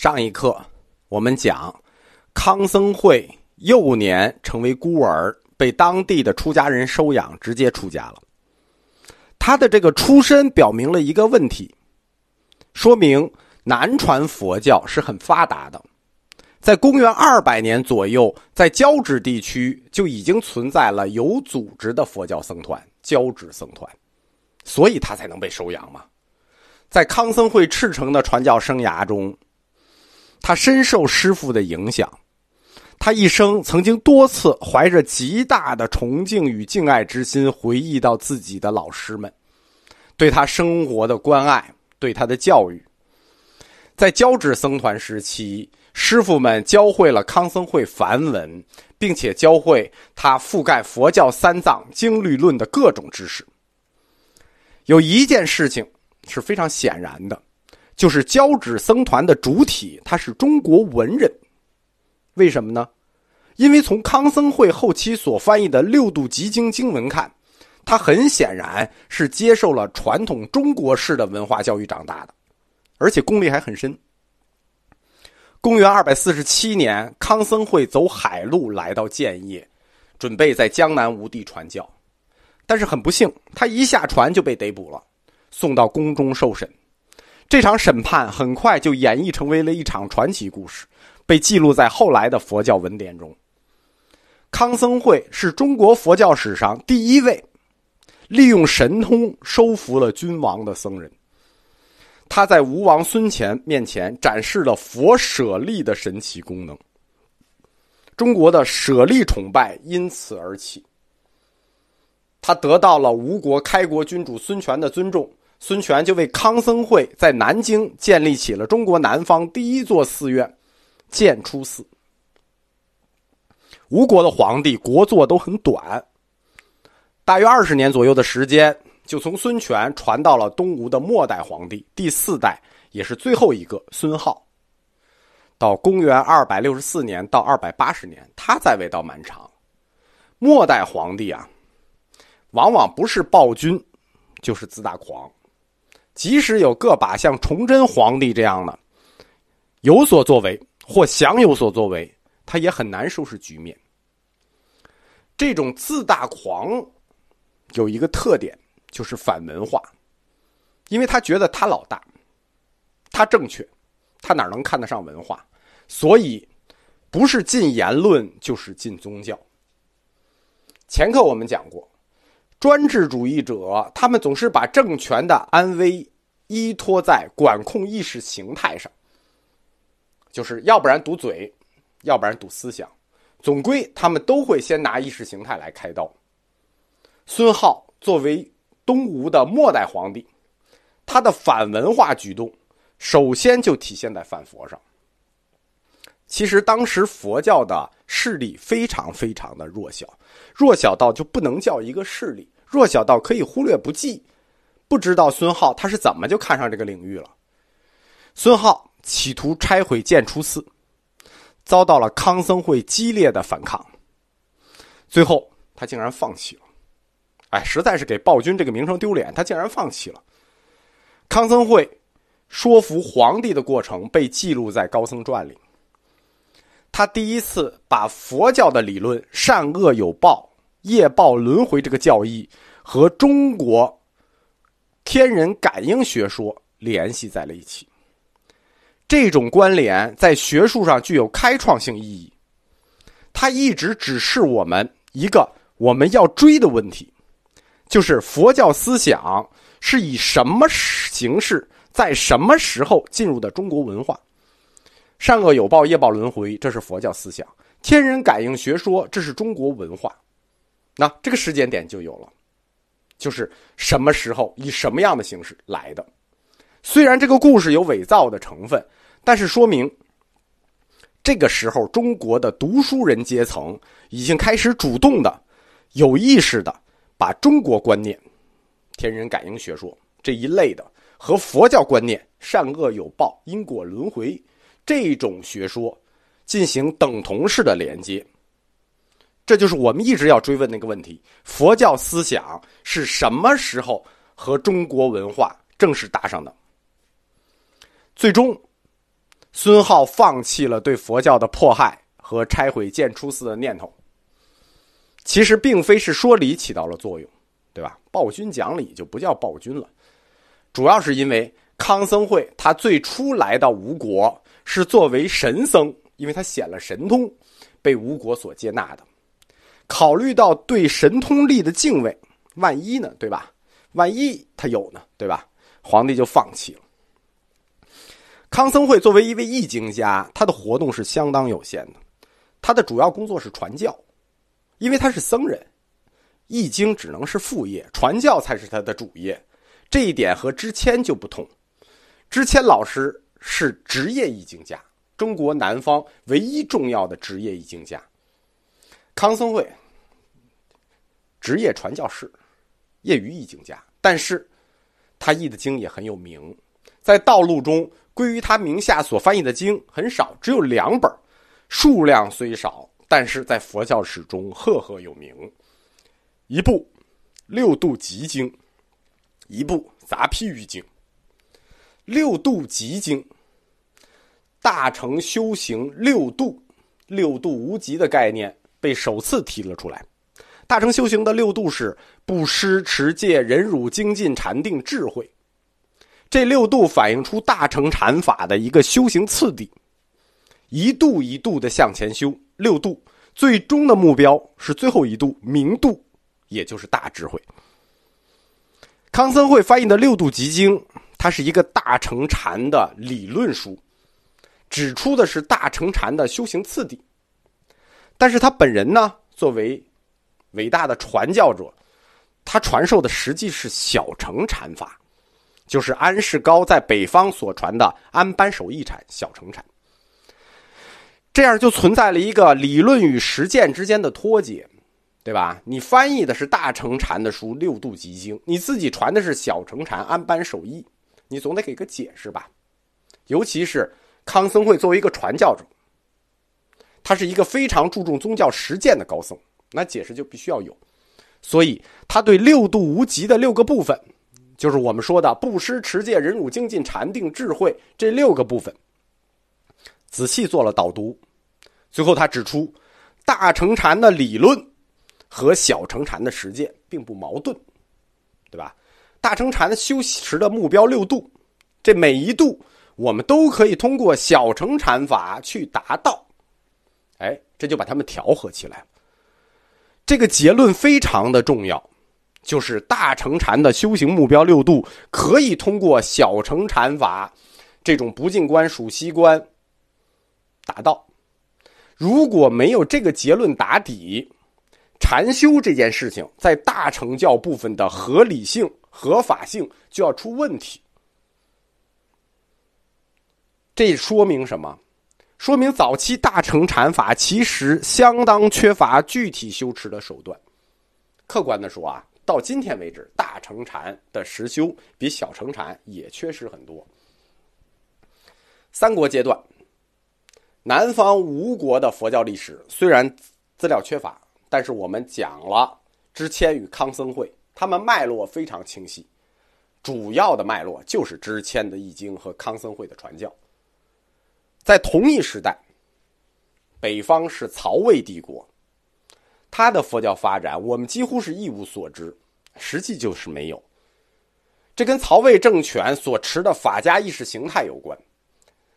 上一课我们讲，康僧会幼年成为孤儿，被当地的出家人收养，直接出家了。他的这个出身表明了一个问题，说明南传佛教是很发达的。在公元二百年左右，在交趾地区就已经存在了有组织的佛教僧团——交趾僧团，所以他才能被收养嘛。在康僧会赤诚的传教生涯中，他深受师傅的影响，他一生曾经多次怀着极大的崇敬与敬爱之心，回忆到自己的老师们对他生活的关爱，对他的教育。在交趾僧团时期，师傅们教会了康僧会梵文，并且教会他覆盖佛教三藏经律论的各种知识。有一件事情是非常显然的。就是交趾僧团的主体，他是中国文人，为什么呢？因为从康僧会后期所翻译的六度集经经文看，他很显然是接受了传统中国式的文化教育长大的，而且功力还很深。公元二百四十七年，康僧会走海路来到建业，准备在江南无地传教，但是很不幸，他一下船就被逮捕了，送到宫中受审。这场审判很快就演绎成为了一场传奇故事，被记录在后来的佛教文典中。康僧会是中国佛教史上第一位利用神通收服了君王的僧人。他在吴王孙乾面前展示了佛舍利的神奇功能。中国的舍利崇拜因此而起。他得到了吴国开国君主孙权的尊重。孙权就为康僧会在南京建立起了中国南方第一座寺院——建初寺。吴国的皇帝国祚都很短，大约二十年左右的时间，就从孙权传到了东吴的末代皇帝第四代，也是最后一个孙浩。到公元二百六十四年到二百八十年，他在位到蛮长。末代皇帝啊，往往不是暴君，就是自大狂。即使有个把像崇祯皇帝这样的有所作为或想有所作为，他也很难收拾局面。这种自大狂有一个特点，就是反文化，因为他觉得他老大，他正确，他哪能看得上文化？所以不是禁言论，就是禁宗教。前课我们讲过。专制主义者，他们总是把政权的安危依托在管控意识形态上，就是要不然堵嘴，要不然堵思想，总归他们都会先拿意识形态来开刀。孙浩作为东吴的末代皇帝，他的反文化举动，首先就体现在反佛上。其实当时佛教的势力非常非常的弱小，弱小到就不能叫一个势力，弱小到可以忽略不计。不知道孙浩他是怎么就看上这个领域了。孙浩企图拆毁建初寺，遭到了康僧会激烈的反抗，最后他竟然放弃了。哎，实在是给暴君这个名声丢脸，他竟然放弃了。康僧会说服皇帝的过程被记录在《高僧传》里。他第一次把佛教的理论“善恶有报、业报轮回”这个教义和中国天人感应学说联系在了一起。这种关联在学术上具有开创性意义。它一直指示我们一个我们要追的问题，就是佛教思想是以什么形式，在什么时候进入的中国文化。善恶有报，业报轮回，这是佛教思想；天人感应学说，这是中国文化。那这个时间点就有了，就是什么时候以什么样的形式来的？虽然这个故事有伪造的成分，但是说明这个时候中国的读书人阶层已经开始主动的、有意识的把中国观念、天人感应学说这一类的和佛教观念“善恶有报，因果轮回”。这种学说进行等同式的连接，这就是我们一直要追问那个问题：佛教思想是什么时候和中国文化正式搭上的？最终，孙浩放弃了对佛教的迫害和拆毁建初寺的念头。其实并非是说理起到了作用，对吧？暴君讲理就不叫暴君了，主要是因为康僧会他最初来到吴国是作为神僧，因为他显了神通，被吴国所接纳的。考虑到对神通力的敬畏，万一呢，对吧？万一他有呢，对吧？皇帝就放弃了。康僧会作为一位易经家，他的活动是相当有限的。他的主要工作是传教，因为他是僧人，易经只能是副业，传教才是他的主业。这一点和知谦就不同。知谦老师是职业易经家，中国南方唯一重要的职业易经家。康僧会职业传教士，业余易经家，但是他译的经也很有名，在道路中。归于他名下所翻译的经很少，只有两本，数量虽少，但是在佛教史中赫赫有名。一部《六度集经》，一部《杂譬喻经》。《六度集经》，大乘修行六度，六度无极的概念被首次提了出来。大乘修行的六度是布施、持戒、忍辱、精进、禅定、智慧。这六度反映出大乘禅法的一个修行次第，一度一度的向前修。六度最终的目标是最后一度明度，也就是大智慧。康僧会翻译的《六度集经》，它是一个大乘禅的理论书，指出的是大乘禅的修行次第。但是他本人呢，作为伟大的传教者，他传授的实际是小乘禅法。就是安世高在北方所传的安般守义禅、小乘禅，这样就存在了一个理论与实践之间的脱节，对吧？你翻译的是大乘禅的书《六度集经》，你自己传的是小乘禅安般守义，你总得给个解释吧？尤其是康僧会作为一个传教者，他是一个非常注重宗教实践的高僧，那解释就必须要有，所以他对六度无极的六个部分。就是我们说的布施、持戒、忍辱、精进、禅定、智慧这六个部分，仔细做了导读，最后他指出，大乘禅的理论和小乘禅的实践并不矛盾，对吧？大乘禅的修持的目标六度，这每一度我们都可以通过小乘禅法去达到，哎，这就把它们调和起来。这个结论非常的重要。就是大乘禅的修行目标六度，可以通过小乘禅法这种不净观、属息观达到。如果没有这个结论打底，禅修这件事情在大乘教部分的合理性、合法性就要出问题。这说明什么？说明早期大乘禅法其实相当缺乏具体修持的手段。客观的说啊。到今天为止，大乘禅的实修比小乘禅也缺失很多。三国阶段，南方吴国的佛教历史虽然资料缺乏，但是我们讲了知谦与康僧会，他们脉络非常清晰。主要的脉络就是知谦的易经和康僧会的传教。在同一时代，北方是曹魏帝国。他的佛教发展，我们几乎是一无所知，实际就是没有。这跟曹魏政权所持的法家意识形态有关。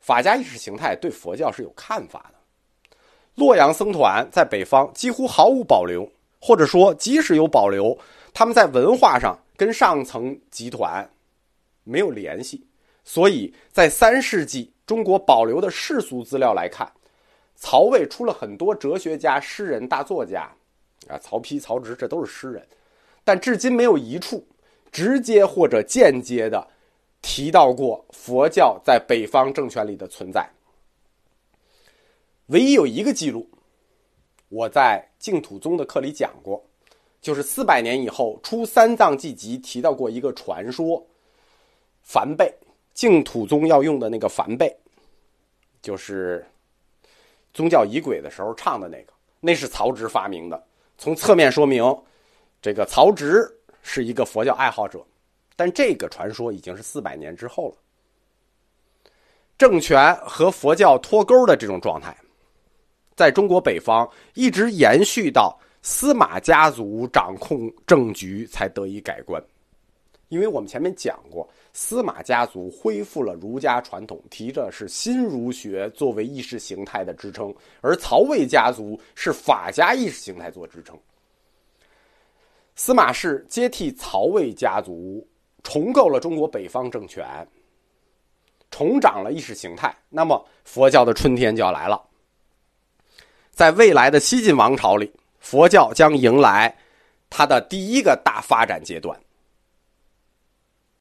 法家意识形态对佛教是有看法的。洛阳僧团在北方几乎毫无保留，或者说即使有保留，他们在文化上跟上层集团没有联系。所以在三世纪中国保留的世俗资料来看。曹魏出了很多哲学家、诗人、大作家，啊，曹丕、曹植这都是诗人，但至今没有一处直接或者间接的提到过佛教在北方政权里的存在。唯一有一个记录，我在净土宗的课里讲过，就是四百年以后出《三藏记集》提到过一个传说，梵呗，净土宗要用的那个梵呗，就是。宗教仪轨的时候唱的那个，那是曹植发明的。从侧面说明，这个曹植是一个佛教爱好者。但这个传说已经是四百年之后了。政权和佛教脱钩的这种状态，在中国北方一直延续到司马家族掌控政局才得以改观。因为我们前面讲过，司马家族恢复了儒家传统，提着是新儒学作为意识形态的支撑，而曹魏家族是法家意识形态做支撑。司马氏接替曹魏家族，重构了中国北方政权，重掌了意识形态。那么，佛教的春天就要来了。在未来的西晋王朝里，佛教将迎来它的第一个大发展阶段。